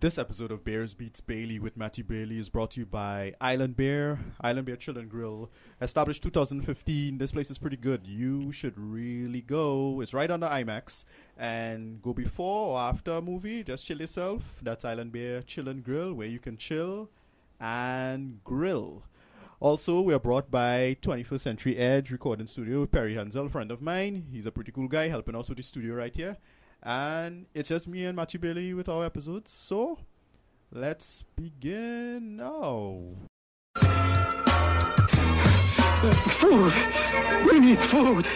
This episode of Bears Beats Bailey with Matthew Bailey is brought to you by Island Bear, Island Bear Chill and Grill. Established 2015, this place is pretty good. You should really go. It's right under IMAX. And go before or after a movie, just chill yourself. That's Island Bear Chill and Grill, where you can chill and grill. Also, we are brought by 21st Century Edge Recording Studio Perry Hansel, friend of mine. He's a pretty cool guy, helping us with the studio right here. And it's just me and Matthew Bailey with our episodes. So let's begin now. Food! We need food!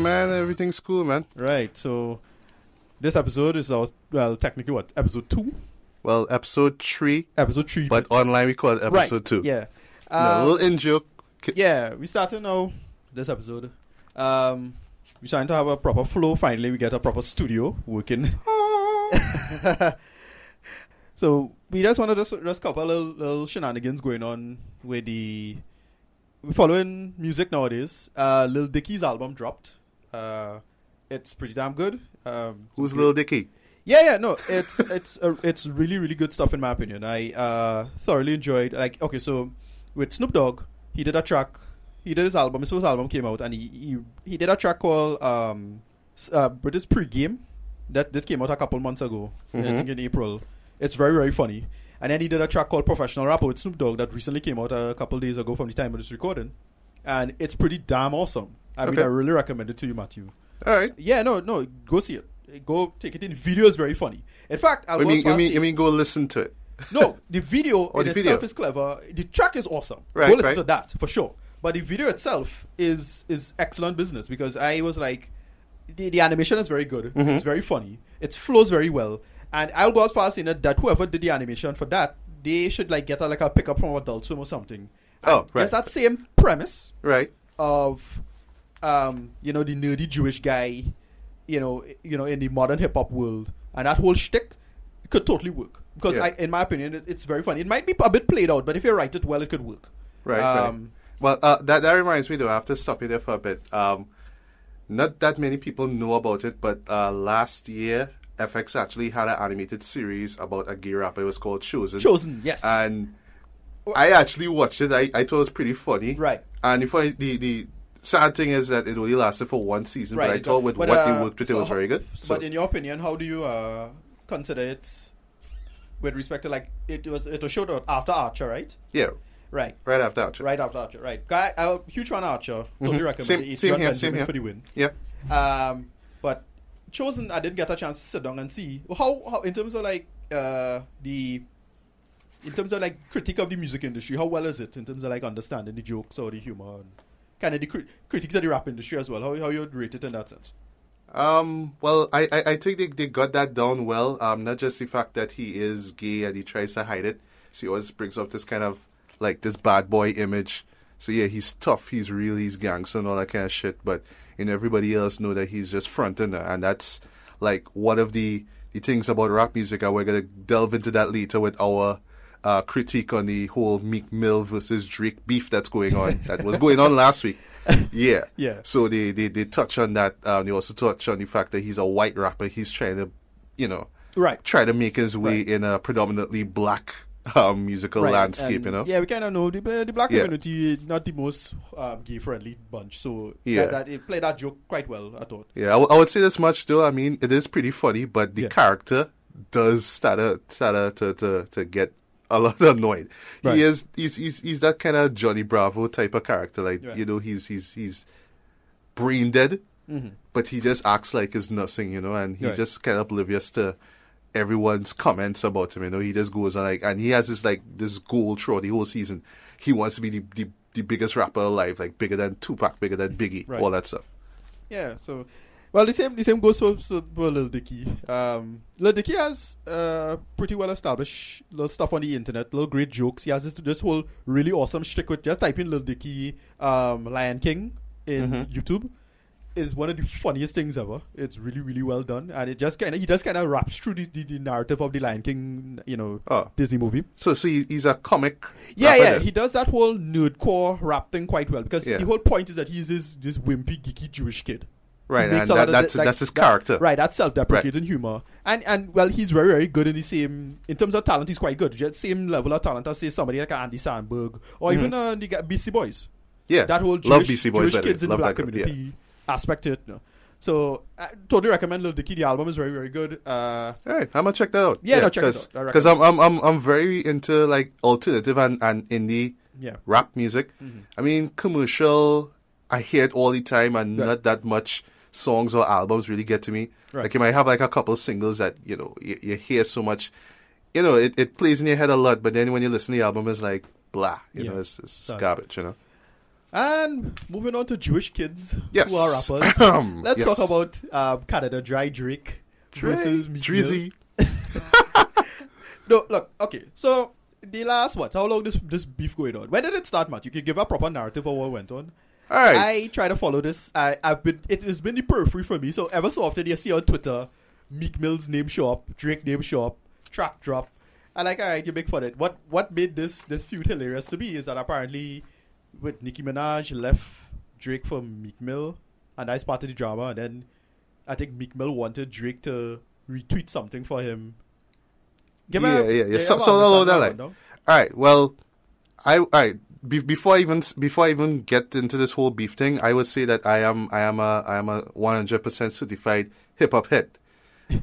Man, everything's cool, man. Right, so this episode is our, well, technically what? Episode 2? Well, episode three, Episode 3. but online we call it episode right. two. Yeah. No, Um, a little in joke. Yeah, we started now this episode. Um, we're trying to have a proper flow. Finally, we get a proper studio working. so we just want to just just couple little, little shenanigans going on with the we're following music nowadays. Uh, Lil Dicky's album dropped. Uh, it's pretty damn good. Um, Who's Little Dicky? yeah, yeah, no, it's it's uh, it's really really good stuff in my opinion. I uh, thoroughly enjoyed. Like, okay, so with Snoop Dogg, he did a track. He did his album. His first album came out, and he he, he did a track called um, uh, British Pregame. That that came out a couple months ago. I Mhm. think in April. It's very very funny. And then he did a track called Professional Rapper with Snoop Dogg that recently came out a couple days ago from the time of this recording, and it's pretty damn awesome. I mean, I really recommend it to you, Matthew. All right. Yeah, no, no, go see it. Go take it in. Video is very funny. In fact, I'll go mean, I mean, I mean, go listen to it. no, the video Oh, in the itself video. is clever. The track is awesome. Right, go listen right. to that for sure. But the video itself is is excellent business because I was like, the, the animation is very good. Mm-hmm. It's very funny. It flows very well. And I'll go as far as saying that, that whoever did the animation for that, they should like get a, like a pickup from Adult Swim or something. Oh, And right. Just that same premise Right. of um, you know, the nerdy Jewish guy, you know, you know, in the modern hip hop world, and that whole shtick could totally work because, Yeah. I, in my opinion, it, it's very funny. It might be a bit played out, but if you write it well, it could work. Right. right. Um, Well, uh, that that reminds me though. I have to stop you there for a bit. Um, not that many people know about it, but uh, last year FX actually had an animated series about a gay rapper. It was called Chozen. Chozen, yes, And I actually watched it. I, I thought it was pretty funny. right. And if I, the the sad thing is that it only lasted for one season, but I Right, thought with but, what uh, they worked with, it was how- very good. So, But in your opinion, how do you uh, consider it with respect to like it was it was showed after Archer, right? yeah, Right. right after Archer. Right after Archer, right. Guy, I'm a huge fan of Archer. Totally Mhm. recommend Same- it. Same here, same here. for the win. Yeah. Um, but Chozen, I didn't get a chance to sit down and see how, how in terms of like uh the in terms of like critique of the music industry, how well is it in terms of like understanding the jokes or the humor and kind of the cri- critiques of the rap industry as well? How how you rate it in that sense? Um, well, I, I, I think they, they got that down well. Um, not just the fact that he is gay and he tries to hide it. So he always brings up this kind of like this bad boy image. So yeah, he's tough, he's real, he's gangster and all that kind of shit. But know, everybody else know that he's just fronting and that's like one of the the things about rap music. And we're gonna delve into that later with our uh, critique on the whole Meek Mill versus Drake beef that's going on. that was going on last week. Yeah. Yeah. So they, they, they touch on that. Um, they also touch on the fact that he's a white rapper. He's trying to, you know, Right. try to make his way Right. in a predominantly black um, musical Right, landscape, and, you know? Yeah, we kind of know the, the black Yeah. community not the most um, gay friendly bunch, so Yeah. that, that it played that joke quite well. I thought. Yeah, I, w- I would say this much though. I mean, it is pretty funny, but the Yeah. character does start to, start to, to, to get a lot annoyed. Right. He is he's, he's he's that kind of Johnny Bravo type of character. Like Right. you know, he's he's he's brain dead, Mhm. but he just acts like it's nothing, you know, and he's Right. just kind of oblivious to everyone's comments about him. You know, he just goes on like, and he has this like this goal throughout the whole season. He wants to be the, the, the biggest rapper alive, like bigger than Tupac, bigger than Biggie, all that stuff. Yeah, so Well, the same the same goes for, for Lil Dicky. Um, Lil Dicky has uh, pretty well established little stuff on the internet, little great jokes. He has this this whole really awesome shtick with just typing in Lil Dicky um, Lion King in Mhm. YouTube. Is one of the funniest things ever. It's really really well done, and it just kind of he just kind of wraps through the, the, the narrative of the Lion King, you know, Oh. Disney movie. So, so he's a comic. Yeah, yeah, then? he does that whole nerdcore rap thing quite well because Yeah. the whole point is that he's this this wimpy, geeky Jewish kid. Right, and that, that's the- like, that's his that- character. Right, that's self-deprecating humor, and and well, he's very very good in the same in terms of talent. He's quite good, just same level of talent as say somebody like Andy Samberg or even uh, the Beastie Boys. Yeah, That whole love Jewish, Beastie Boys. Jewish kids in love the black that community aspect to it. you know. So I totally recommend Lil Dicky. The album is very very good. Uh, Yeah. All right, I'm gonna check that out. Yeah, no, check it out. Because I'm, I'm I'm I'm very into like alternative and, and indie yeah, rap music. I mean, commercial. I hear it all the time, and Right. not that much songs or albums really get to me. Right. Like you might have like a couple singles that you know you, you hear so much, you know, it, it plays in your head a lot. But then when you listen to the album, it's like blah, you Yeah. know, it's, it's garbage, you know. and moving on to Jewish kids Yes. who are rappers. Let's Yes. talk about um, Canada Dry Drake versus Meek Drizzy. No, look, okay. So the last what? How long this this beef going on? When did it start, Matt? You can give a proper narrative of what went on. All right. I try to follow this. I, I've been it has been the periphery for me. So ever so often you see on Twitter, Meek Mill's name show up, Drake name show up, track drop. I like alright, you make fun of it. What what made this this feud hilarious to me is that apparently with Nicki Minaj left Drake for Meek Mill, and that's part of the drama. And then I think Meek Mill wanted Drake to retweet something for him. Give me Yeah, a- yeah, yeah. give So- me so that line. no? All right. Well, I all right. Be, before I even before I even get into this whole beef thing, I would say that I am I am a I am a one hundred percent certified hip hop head.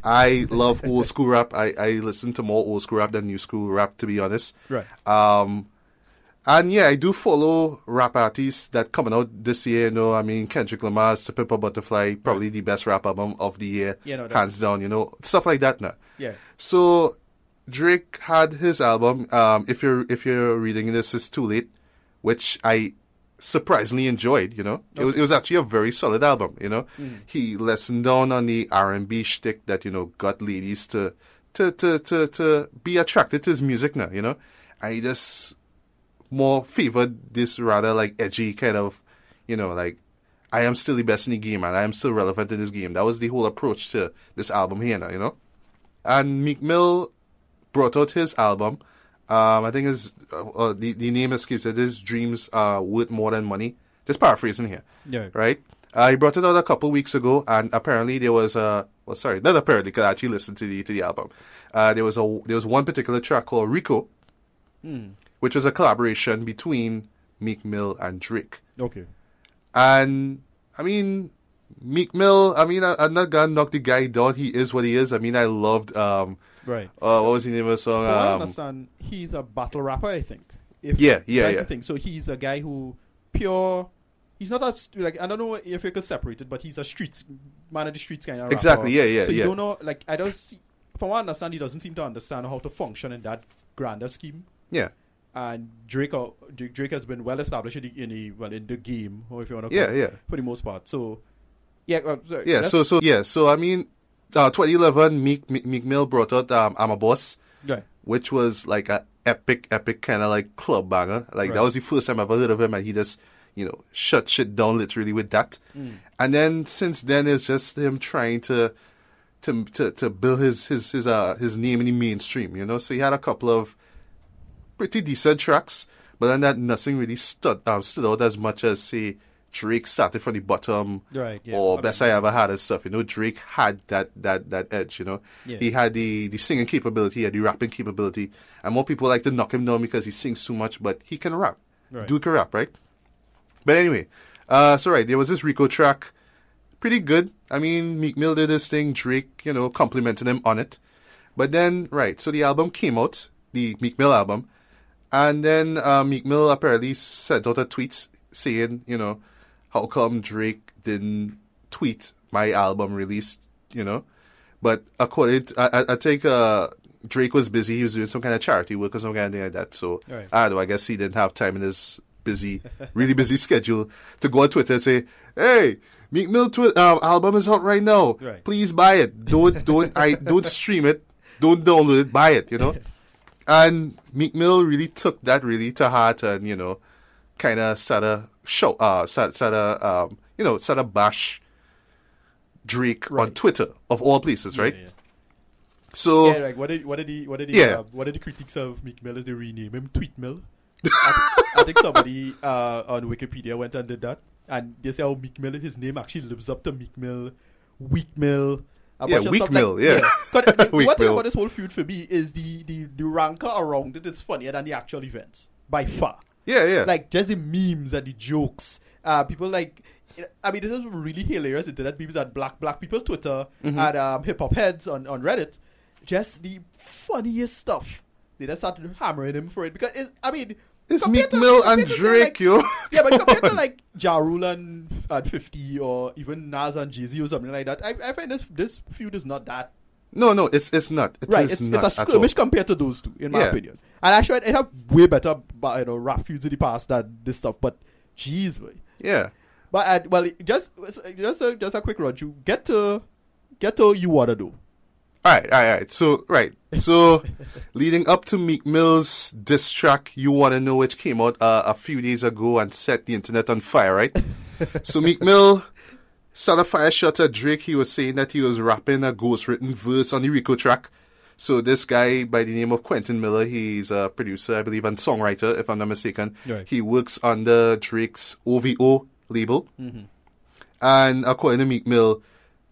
I love old school rap. I, I listen to more old school rap than new school rap, to be honest. Right. Um, and yeah, I do follow rap artists that coming out this year. You know, I mean Kendrick Lamar's "To Pimp a Butterfly," probably the best rap album of the year, Yeah, no, hands down. You know, stuff like that. Now, Yeah. so Drake had his album. Um, if you're if you're reading this, it's too late, which I surprisingly enjoyed. You know, it, was, it was actually a very solid album. You know, mm. he lessened down on the R and B shtick that you know got ladies to to to to to be attracted to his music now. You know, I just more favored this rather like edgy kind of, you know, like I am still the best in the game and I am still relevant in this game. That was the whole approach to this album here now, you know. And Meek Mill brought out his album. Um, I think his uh, uh, the the name escapes it. His dreams are worth more than money. Just paraphrasing here, Yeah. right? Uh, he brought it out a couple weeks ago, and apparently there was a well, sorry, not apparently, because I actually listened to the to the album. Uh, there was a there was one particular track called Rico, which was a collaboration between Meek Mill and Drake. Okay. And I mean, Meek Mill. I mean, I, I'm not gonna knock the guy down. He is what he is. I mean, I loved. Um, Right. uh, what was the name of the song? From what I Um, understand, he's a battle rapper. I think. If Yeah, yeah, that's yeah. The thing. So he's a guy who pure. He's not a st- like I don't know if you could separate it, but he's a streets man of the streets kind of Exactly, rapper. yeah, yeah, So you yeah. don't know like I don't see. From what I understand, he doesn't seem to understand how to function in that grander scheme. yeah, And Drake, uh, Drake Drake has been well established in the, in the well in the game, or if you want to, Yeah, yeah. for the most part. So, yeah, uh, sorry, yeah. So, so yeah. So I mean, uh, 2011, Meek, Meek Meek Mill brought out um, "I'm a Boss," right. which was like a epic, epic kind of like club banger. Like that was the first time I ever heard of him, and he just you know shut shit down literally with that. Mm. And then since then, it's just him trying to. To, to, to build his his his uh his name in the mainstream, you know. So he had a couple of pretty decent tracks, but then that nothing really stood um, stood out as much as say Drake started from the bottom Right, yeah. or I best mean- I ever had and stuff. You know, Drake had that that that edge. You know, Yeah. he had the the singing capability, he had the rapping capability, and more people like to knock him down because he sings too much, but he can rap. Right. Dude can rap, right? But anyway, uh, so right there was this Rico track, pretty good. I mean, Meek Mill did this thing. Drake, you know, complimented him on it. But then, right, so the album came out, the Meek Mill album, and then uh, Meek Mill apparently sent out a tweet saying, you know, how come Drake didn't tweet my album release, you know? But according, to, I, I- I think uh, Drake was busy. He was doing some kind of charity work or some kind of thing like that. So Right. I don't know. I guess he didn't have time in his busy, really busy schedule to go on Twitter and say, "Hey, Meek Mill twi- um, album is out right now. Right. Please buy it. Don't don't I don't stream it. Don't download it. Buy it. You know. and Meek Mill really took that really to heart, and you know, kind of started show uh started, started um you know started bash Drake on Twitter of all places, right? Yeah, yeah. So Yeah, like what did what did he what did he Yeah. uh, what did the critics of Meek Mill is they rename him Tweet Mill? I, th- I think somebody uh, on Wikipedia went and did that, and they say, "Oh, Meek Mill, his name actually lives up to Meek Mill, Weak Mill." Yeah, of Weak Mill, yeah. the- Weak one thing about this whole feud for me is the the the rancor around it is funnier than the actual events by far. Yeah, yeah, Like just the memes and the jokes. Uh, people like. I mean, this is really hilarious internet memes at Black Black People Twitter Mm-hmm. and um, hip hop heads on, on Reddit. Just the funniest stuff. They just started hammering him for it because it's, I mean, it's Meek Mill and Drake, like- yo. yeah, but compared to like Ja Rule and at fifty or even Nas and Jay Z or something like that, I, I find this this feud is not that No, no, it's it's not. It right. It's, not it's a skirmish compared to those two, in my Yeah. opinion. And actually, it have way better, but, you know, rap feuds in the past than this stuff. But jeez, boy. Yeah. But uh, well, just just a, just a quick run You Get to get to you wanna do. All right, all right, all right. So, right. So, leading up to Meek Mill's diss track, You Wanna Know, which came out uh, a few days ago and set the internet on fire, right? so, Meek Mill started fire shots at Drake. He was saying that he was rapping a ghost written verse on the Rico track. So, this guy by the name of Quentin Miller, he's a producer, I believe, and songwriter, if I'm not mistaken. Right. He works under Drake's OVO label. And according to Meek Mill,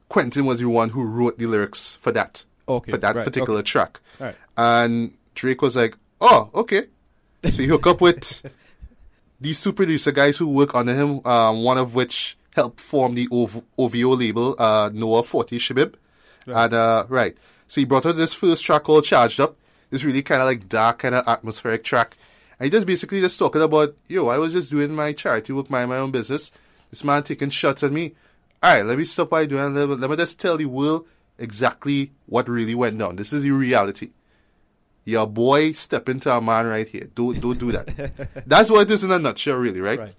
Quentin was the one who wrote the lyrics for that Okay, for that right, particular okay. track. Right. And Drake was like, "Oh, okay." So he hooked up with these two producer guys who work under him. Um, one of which helped form the OV- OVO label, uh, Noah Forty Shebib. And uh, right, so he brought out this first track called "Charged Up." It's really kind of like dark, kind of atmospheric track. And he just basically just talking about, yo, I was just doing my charity work, mind my own business. This man taking shots at me. All right, let me stop what I'm doing. and Let me, let me just tell the world exactly what really went down. This is the reality. Your boy step into a man right here. Don't don't do that. That's what it is in a nutshell, really, right? Right.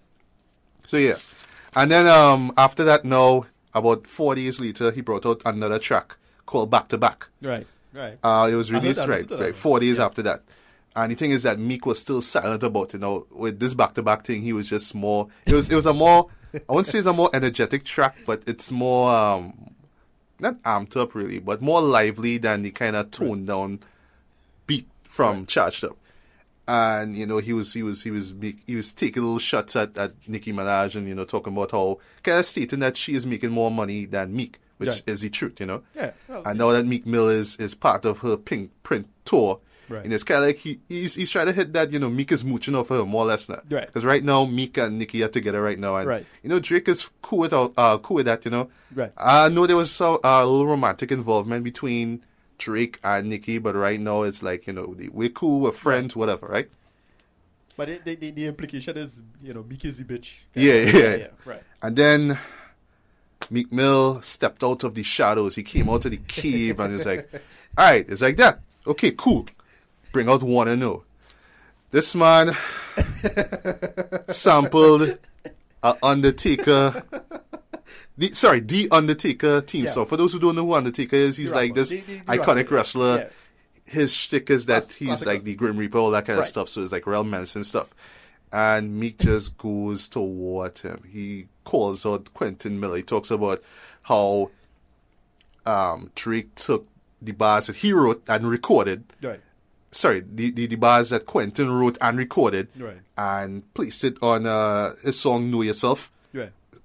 So yeah, and then um after that, now about four days later, he brought out another track called Back to Back. Right. Right. Uh, it was released that, right, listened to that right four days Yeah. after that. And the thing is that Meek was still silent about it. know with this back to back thing, he was just more. It was it was a more. I wouldn't say it's a more energetic track, but it's more um not amped up really, but more lively than the kind of toned down beat from Charged Up. And you know he was he was he was he was taking little shots at, at Nicki Minaj and you know talking about how kind of stating that she is making more money than Meek, which Right. is the truth, you know. Yeah. Well, I know that Meek Mill is, is part of her Pink Print tour. Right. And it's kind of like he, he's, he's trying to hit that, you know, Meek is mooching off her more or less now. Right. Because right now, Meek and Nicki are together right now. And, Right. you know, Drake is cool with, uh, cool with that, you know. Right. I know there was some, uh, little romantic involvement between Drake and Nicki, but right now it's like, you know, we're cool, we're friends, whatever, right? But it, the, the the implication is, you know, Meek is the bitch. Yeah, yeah. yeah. Right. And then Meek Mill stepped out of the shadows. He came out of the cave and was like, all right, it's like that. Okay, cool. Bring out Wanna Know. Oh. This man sampled a Undertaker. The, sorry, the Undertaker team Yeah. song. For those who don't know who Undertaker is, he's The like this The- the- iconic wrestler. yeah. His shtick is that he's classic like the Grim Reaper, all that kind of stuff. So it's like real menacing stuff. And Meek just goes toward him. He calls out Quentin Miller. He talks about how um, Drake took the bars that he wrote and recorded. Right. Sorry, the, the, the bars that Quentin wrote and recorded Right. and placed it on uh, his song Know Yourself.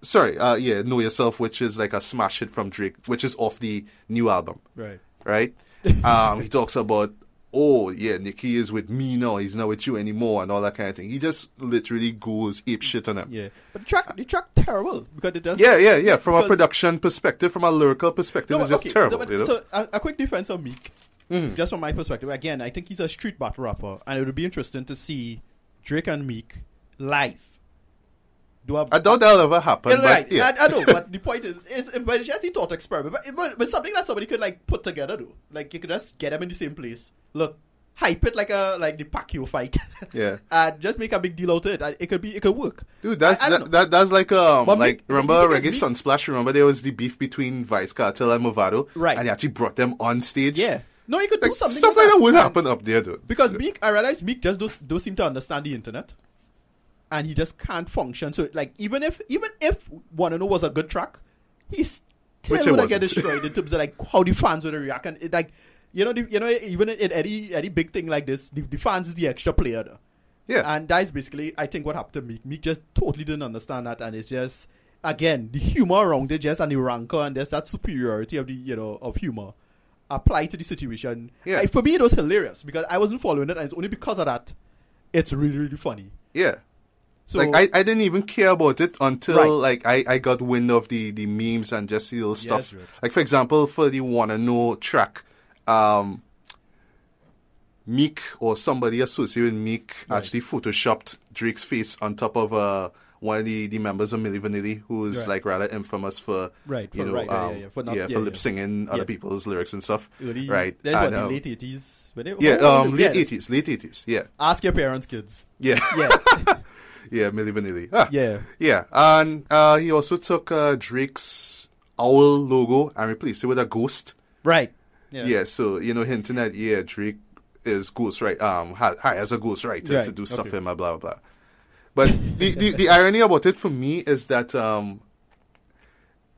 Sorry, uh, yeah, Know Yourself, which is like a smash hit from Drake, which is off the new album Right. right? um, he talks about, oh yeah, Nicki is with me now. He's not with you anymore, and all that kind of thing. He just literally goes ape shit on him. Yeah. But the track, the track terrible because it does. Yeah, yeah, yeah. From a production perspective, from a lyrical perspective, No, it's just okay, terrible. So, you know? so a, a quick defense of Meek, Mm. just from my perspective. Again, I think he's a street battle rapper, and it would be interesting to see Drake and Meek live. Do a I doubt that'll ever happen. Yeah, right. But yeah. I, I know, but the point is, is but it's just a thought experiment. But, but, but something that somebody could like put together, though. Like you could just get them in the same place. Look, hype it like a like the Pacquiao fight. Yeah. and just make a big deal out of it. And it could be it could work. Dude, that's I- I that, that that's like um But like Meek- remember Reggae Sunsplash? Remember there was the beef between Vybz Kartel and Mavado, Right. And he actually brought them on stage. Yeah. No, you could like do something stuff like that would happen up there, dude. Because Meek, I realize Meek just does, does seem to understand the internet, and he just can't function. So, like, even if even if Know was a good track, he still would get destroyed in terms of like how the fans would react. And it, like, you know, the, you know, even in, in any any big thing like this, the, the fans is the extra player. Though. yeah, And that's basically, I think, what happened to Meek. Meek just totally didn't understand that, and it's just again the humor around it, just and the rancor, and there's that superiority of the you know of humor applied to the situation. Yeah. Like, for me, it was hilarious because I wasn't following it, and it's only because of that it's really really funny. yeah. So like I, I didn't even care about it until Right. like I, I got wind of the, the memes and just the little stuff. right. Like for example, for the wanna know track, um Meek or somebody associated with Meek Right. actually photoshopped Drake's face on top of uh one of the, the members of Milli Vanilli who is Right. like rather infamous for Right, you know right, yeah, um, yeah, yeah, for not- yeah, for yeah. lip singing other people's lyrics and stuff. early, right. That's And, what um, late eighties. yeah, um late eighties, late eighties, yeah. Ask your parents, kids. Yeah. Yeah, yeah, Milli Vanilli. Ah. yeah. Yeah, and uh, he also took uh, Drake's owl logo and replaced it with a ghost. Right. Yeah, so you know, hinting at yeah, Drake is ghost right. Um, ha- hires a ghost Right, to do stuff okay. for him, blah blah blah. But the, the the irony about it for me is that um,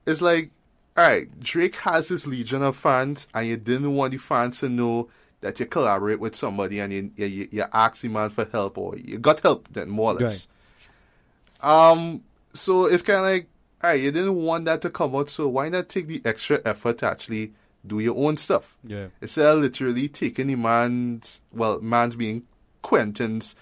it's like, all right, Drake has his legion of fans, and you didn't want the fans to know that you collaborate with somebody and you you, you, you ask the man for help or you got help then more or less. Um, so it's kind of like, all right, you didn't want that to come out, so why not take the extra effort to actually do your own stuff? Yeah. Instead of literally taking the man's, well, man's being Quentin's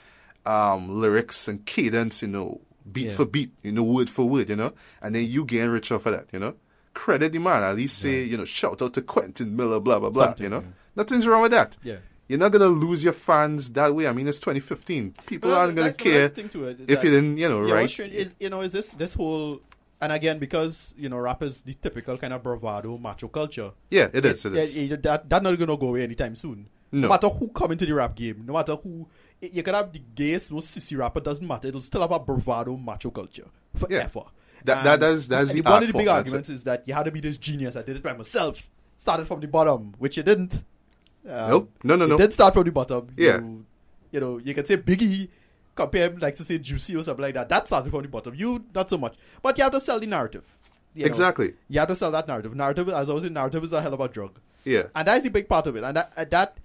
um, lyrics and cadence, you know, beat Yeah. for beat, you know, word for word, you know, and then you gain richer for that, you know. Credit the man, at least say, you know, shout out to Quentin Miller, blah, blah, blah, Something, you know. yeah. Nothing's wrong with that. Yeah. You're not going to lose your fans that way. I mean, it's 2015. People aren't going to care to it, if you didn't, you know, Yeah, right? is you know is this this whole and again because you know rap is the typical kind of bravado macho culture. Yeah, it is. It yeah, is. yeah, that that not gonna go away anytime soon. No. matter who come into the rap game, no matter who, you can have the gayest, most sissy rapper. Doesn't matter. It'll still have a bravado macho culture forever. Yeah. That- that- that's- that's the one of the big that's arguments is that you had to be this genius. I did it by myself. Started from the bottom, which you didn't. Um, Nope. No, no, no. did start from the bottom. Yeah. You, you know, you can say Biggie, compare him like to say Juicy or something like that. That started from the bottom. You not so much, but you have to sell the narrative. you know. Exactly. You have to sell that narrative. Narrative, as I was saying, narrative is a hell of a drug, Yeah. and that's a big part of it. And that, uh, that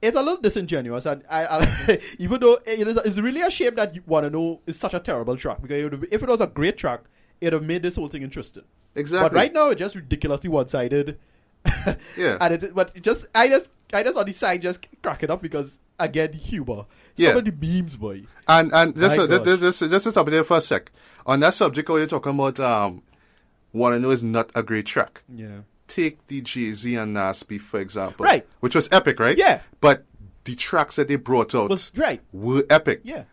it's a little disingenuous. And I, I even though it is, it's really a shame that you want to know is such a terrible track because it if it was a great track, it'd have made this whole thing interesting. Exactly. But right now, it's just ridiculously one-sided. Yeah. and it, but it just I just I just on the side just crack it up because again humor. Yeah. Some of the memes, boy. And and just uh, just, gosh. just just to stop there for a sec. On that subject, what you're talking about, um, wanna know is not a great track. Yeah. Take the Jay Z and Nas beef for example, Right. Which was epic, right? Yeah. But the tracks that they brought out Was right. were epic. Yeah.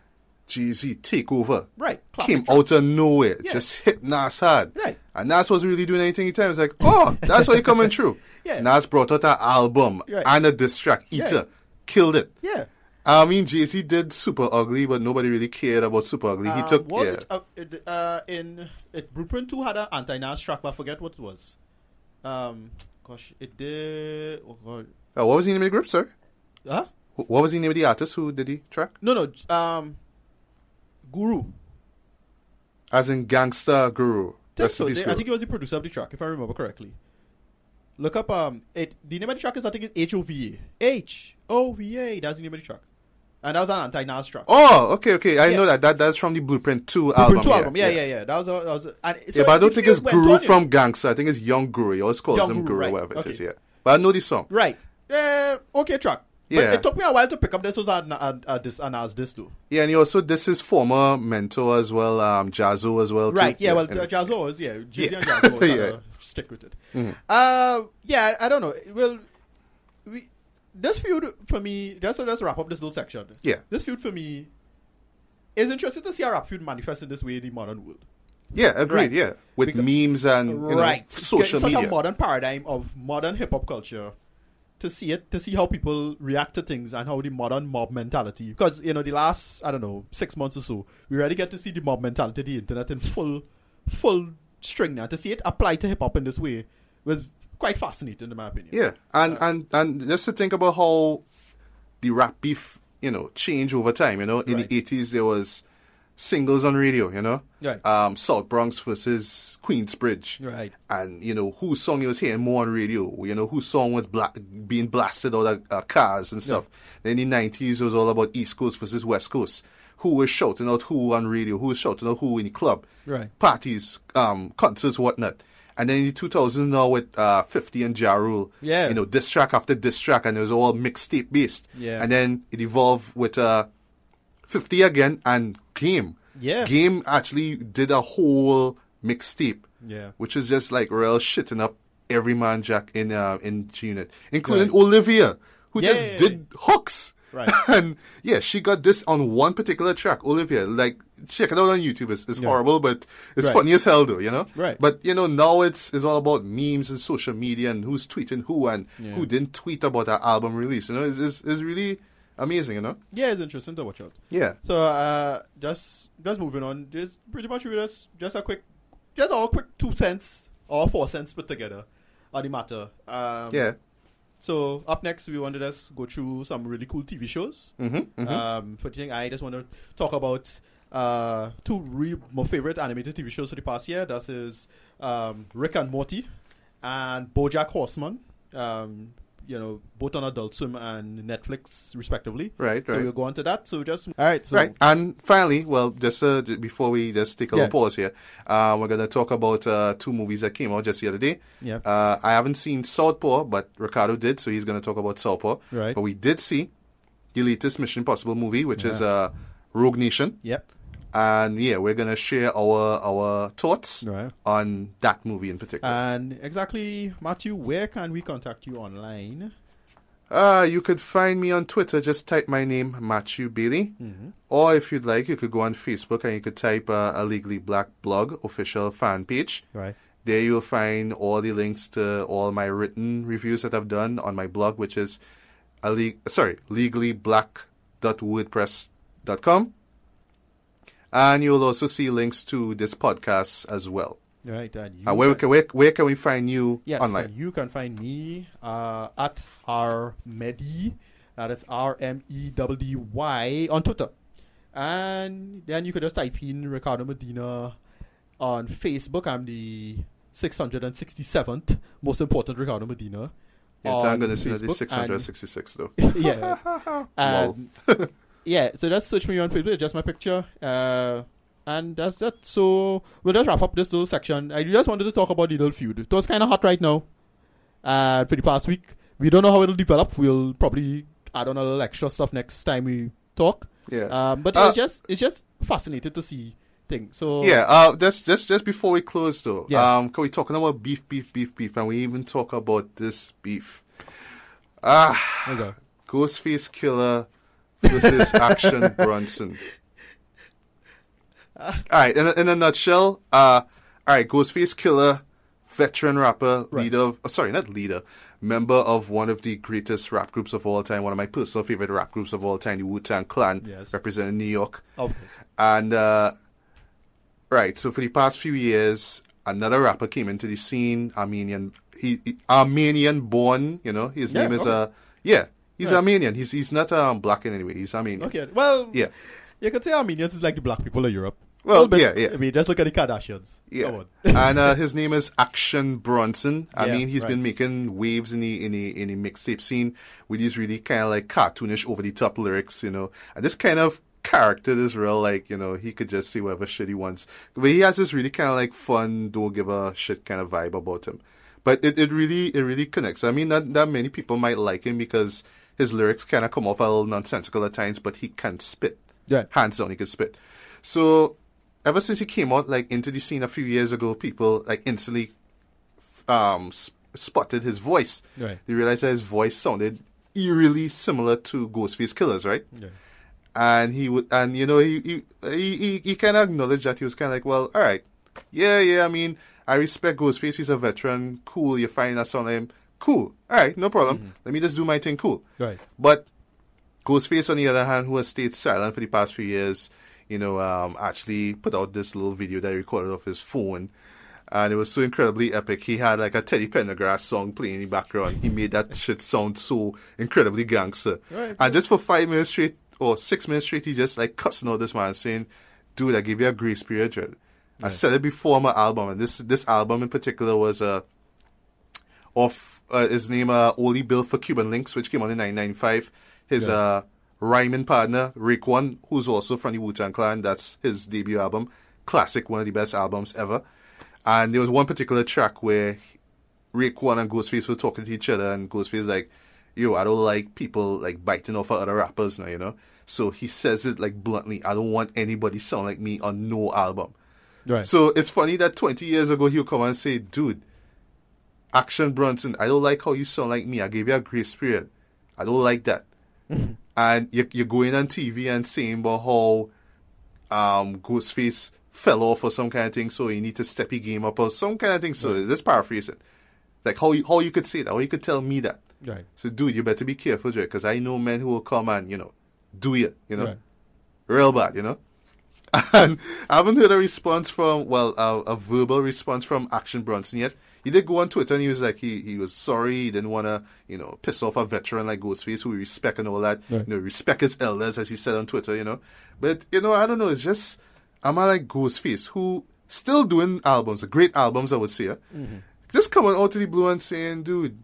Jay Z take over. Right. Classic Came track. out of nowhere, Yeah. just hit Nas hard. Right. And Nas wasn't really doing anything at the time. It's like, oh, that's you coming through. Yeah. Nas brought out an album Right. and a diss track, Ether. Yeah. Killed it. Yeah. I mean, Jay Z did Super Ugly, but nobody really cared about Super Ugly. he Um, took was yeah. it, uh, it, uh, in it, Blueprint Two had an anti-Nas track, but I forget what it was. Um, gosh, it did. Oh God. Oh, what was the name of the group, sir? Huh? What was the name of the artist who did the track? No, no. Um, Guru. As in gangster Guru. Think so. They- I think it was the producer of the track, if I remember correctly. Look up um it the name of the track is I think it's H O V A. H O V A, that's the name of the track. And that was an anti Nas track. Oh, okay, okay. I Yeah. know that. that. That's from the Blueprint 2 Blueprint album. two yeah, album. Yeah, yeah, yeah. That was a, that was a, and Yeah, but I don't think it's Guru from. Gangsta. I think it's Young Guru. He always calls Young him Guru, right. whatever it is, Okay. yeah. But I know the song. Right. Uh, okay track. But it took me a while to pick up this was a, a, a, this a Nas this too. Yeah, and he also, this is former mentor as well, um, Jaz-O as well, too. Right. Yeah. well, and- Jaz-O was yeah. Jay-Z Yeah. and Jaz-O Yeah. Mm-hmm. stick with it. Uh, yeah. I don't know. Well, we this feud for me. Just so let's wrap up this little section. Yeah. This feud for me is interesting to see a rap feud manifest in this way in the modern world. yeah, agreed, Right. yeah. With Because- memes and, you know, right. social Such media. a modern paradigm of modern hip hop culture to see it, to see how people react to things and how the modern mob mentality. Because you know, the last I don't know six months or so, we really get to see the mob mentality, of the internet in full, full string now. To see it applied to hip hop in this way was quite fascinating, in my opinion. Yeah, and and and just to think about how the rap beef, you know, change over time. You know, in Right. the eighties there was singles on radio. You know, Right. um, South Bronx versus Queensbridge, Right. and you know whose song you was hearing more on radio. You know whose song was bla- being blasted out of uh, cars and stuff. Then in the nineties it was all about East Coast versus West Coast. Who was shouting out who on radio? Who was shouting out who in the club? Right. Parties, um, concerts, whatnot. And then in the 2000s now with uh, 50 and Ja Rule, Yeah. you know, diss track after diss track, and it was all mixtape based. Yeah. And then it evolved with uh, 50 again and Game. Yeah. Game actually did a whole mixtape, Yeah. which is just like real shitting up every man jack in uh, in G Unit, including Right. Olivia, who Yeah, just yeah, yeah. did hooks. Right. and yeah, she got this on one particular track. Olivia, like check it out on YouTube. It's, it's Yeah. horrible, but it's Right. funny as hell, though. You know. Right. But you know now it's it's all about memes and social media and who's tweeting who and Yeah. who didn't tweet about that album release. You know, it's, it's, it's really amazing. You know. Yeah, it's interesting to watch out. Yeah. So uh, just just moving on, just pretty much with us, just a quick, just our quick two cents or four cents put together on the matter. Um, Yeah. So up next, we wanted us go through some really cool TV shows. Mm-hmm. Um, for the thing, I just want to talk about uh, two really my favorite animated TV shows for the past year. That is um, Rick and Morty and BoJack Horseman. Um, you know, both on Adult Swim and Netflix, respectively. Right. right. So we'll go on to that. So just all right. So right. And finally, well, just uh, before we just take a Yeah. little pause here, uh, we're gonna talk about uh, two movies that came out just the other day. Yeah. Uh, I haven't seen Southpaw, but Ricardo did, so he's gonna talk about Southpaw. Right. But we did see the latest Mission Impossible movie, which is Yeah. uh, Rogue Nation, Yep. And yeah, we're gonna share our our thoughts Right. on that movie in particular. And exactly, Matthew, where can we contact you online? Uh, you could find me on Twitter. Just type my name, Matthew Bailey. Mm-hmm. Or if you'd like, you could go on Facebook and you could type uh, a Legally Black blog official fan page. Right. There you'll find all the links to all my written reviews that I've done on my blog, which is a le- sorry, legallyblack.wordpress.com. And you'll also see links to this podcast as well. Right. And you Uh, where, can, where, where can we find you Yes, online? and you can find me uh, at rmedy. That is R M E W D Y on Twitter. And then you could just type in Ricardo Medina on Facebook. I'm the 667th most important Ricardo Medina. Yeah, I'm going to see that it's Facebook, 666 though. yeah. And, yeah, so just search me on Facebook, just my picture. Uh, and that's that. So we'll just wrap up this little section. I just wanted to talk about the little feud. It was kind of hot right now. Uh, for the past week. We don't know how it'll develop. We'll probably add on a little extra stuff next time we talk. Yeah. Um, but Uh, it's just it's just fascinating to see things. So Yeah, uh, just just just before we close though, Yeah. um, can we talking about beef, beef, beef, beef, and we even talk about this beef? Ah, that? Ghostface Killah versus Action Bronson. all right, in a, in a nutshell, uh, all right, Ghostface Killah, veteran rapper, Right. leader of, oh, sorry, not leader, member of one of the greatest rap groups of all time, one of my personal favorite rap groups of all time, the Wu Tang Clan, Yes. representing New York. Of course. And uh, right, so for the past few years, another rapper came into the scene. Armenian, he, he- Armenian born. You know, his Yeah, name is okay. uh, yeah, he's Right. Armenian. He's he's not um black in any way. He's Armenian. Okay. Well, Yeah, you could say Armenians is like the black people of Europe. Well, yeah, yeah. I mean, just look at the Kardashians. yeah. Come on. and uh, his name is Action Bronson. I Yeah, mean, he's been making waves in the in the in the mixtape scene with these really kind of like cartoonish, over the top lyrics. You know, and this kind of character is real like you know he could just say whatever shit he wants but he has this really kind of like fun don't give a shit kind of vibe about him but it, it really it really connects i mean not that many people might like him because his lyrics kind of come off a little nonsensical at times but he can spit. Yeah. hands down he can spit. So ever since he came out like into the scene a few years ago people like instantly um s- spotted his voice. Right. they realized that his voice sounded eerily similar to Ghostface Killah's right? Yeah. and he would and you know he he he, he, he kind of acknowledged that he was kind of like well all right. Yeah yeah i mean i respect ghostface. He's a veteran. Cool. You're finding that song him Cool. All right, no problem. Let me just do my thing. Cool. Right. But Ghostface, on the other hand, who has stayed silent for the past few years, you know, um, actually put out this little video that he recorded off his phone. And it was so incredibly epic. He had like a Teddy Pendergrass song playing in the background. He made that shit sound so incredibly gangster. Right. And just for five minutes straight or six minutes straight, he just like cussing out this man saying, Dude, I give you a grace period. Jared." I said it before my album, and this this album in particular was uh, off uh, his name uh, Only Built 4 Cuban Linx, which came out in 1995. His Yeah. uh, rhyming partner Raekwon, who's also from the Wu Tang Clan, that's his debut album, classic, one of the best albums ever. And there was one particular track where Rick Raekwon and Ghostface were talking to each other, and Ghostface like, "Yo, I don't like people like biting off of other rappers now, you know." So he says it like bluntly, "I don't want anybody sound like me on no album." Right. So it's funny that 20 years ago he'll come and say, dude, Action Bronson, I don't like how you sound like me. I gave you a grace period. I don't like that. and you, you're going on TV and saying about how um, Ghostface fell off or some kind of thing, so you need to step your game up or some kind of thing. So just paraphrasing. Like how you, how you could say that, how you could tell me that. right. So, dude, you better be careful, because I know men who will come and, you know, do it, you know Right. real bad, you know. And I haven't heard a response from, well, a, a verbal response from Action Bronson yet. He did go on Twitter and he was like, he, he was sorry, he didn't want to, you know, piss off a veteran like Ghostface, who we respect and all that. Right. You know, respect his elders, as he said on Twitter, you know. But, you know, I don't know, it's just, I'm like Ghostface, who still doing albums, great albums, I would say. Mm-hmm. Just coming out to the blue and saying, dude,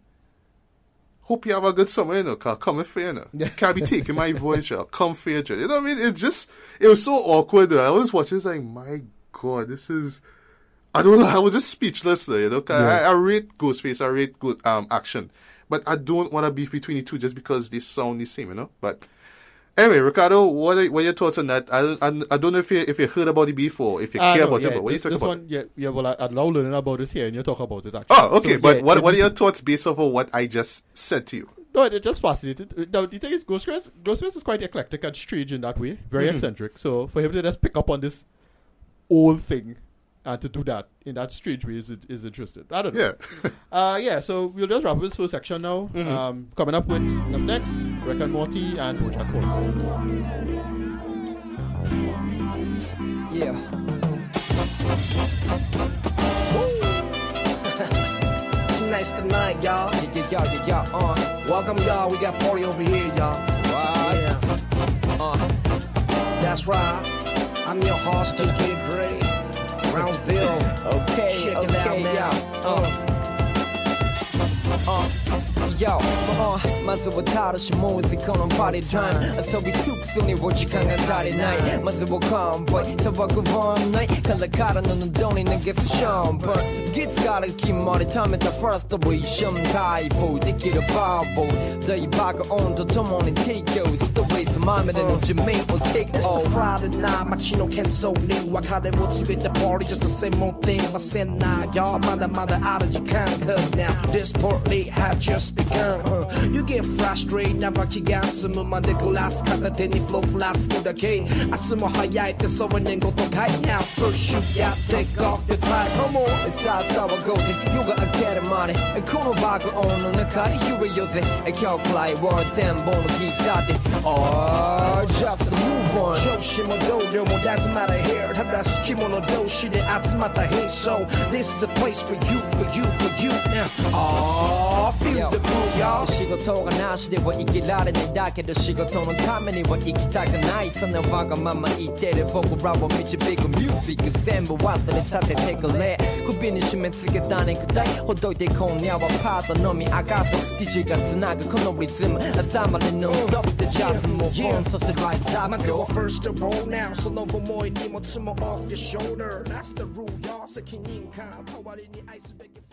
hope you have a good summer, you know, cause coming for you know. Yeah. Can't be taking my voice, you come for you, you know what I mean? It's just, it was so awkward though. I was watching, it's like, my god, this is, I don't know, I was just speechless though, you know, Yeah. I, I rate Ghostface, I rate good um action, but I don't want to beef between the two just because they sound the same, you know, but anyway, Ricardo, what are, what are your thoughts on that? I, don't- I, I don't know if you, if you heard about it before, if you Ah, care no, about yeah, it, but what are you talking this about one, yeah, yeah, well, I, I'm now learning about this here, and you talk about it actually. Oh, okay, So, but yeah, what, what are your thoughts based off of what I just said to you? No, it just fascinated. Now, the thing is, Ghostface, Ghostface is quite eclectic and strange in that way, very Mm-hmm. eccentric. So for him to just pick up on this old thing and to do that in that strange way is is interesting. I don't know. Yeah. Mm-hmm. Uh, yeah. So we'll just wrap up this first section now. Um, coming up with up next, Rick and Morty and BoJack Horseman. It's nice tonight, y'all. Yeah, yeah, yeah, yeah, yeah, uh, Welcome, y'all. We got party over here, y'all. right, Yeah, uh, that's right. I'm your host, TK Gray. Brownsville. okay, Check okay, it out, man. Uh. Uh. Yo, uh. 맞아 다르시 모은지 그런 party time 어서비 툭순이 로직한 간다리 나이 맞아 뭐 come boy 서바구 one night 칼라카라 너는 돈이 내게 for sure but kids gotta keep money time at the frustration typhoid they get a bubble they back on the tom on the take yo it's the way to mama then the Jamaica will take it's all Friday night my chino can't so new I got it what's get the party just the same old thing I said nah y'all mother mother out of your can cause now this party had just begun uh, you get frustrated now but you got some of my nigga last cut the tiny flow flats to the gate I see my high so when then go to kite now first shoot yeah take off the tie come on. It's out Oh, just move on 調子もどうでも doesn't matter here ただ好き者同士で集まった変装 This is a place for you for you for you now ああ feel the boom y'all 仕事がなしでは生きられないだけど仕事のためには生きたくないそんなわがまま言ってる僕らを導くミュージック全部忘れさせてくれ首にし締め付けたネクタイ。ほどいて今夜はパートのみ明かす肘がつなぐこのリズム。朝までノンストップでジャズもボンそしてライトアップ。まずは first of all now その重い荷物も off your shoulder That's the rule, y'all 責任感。代わりに愛すべき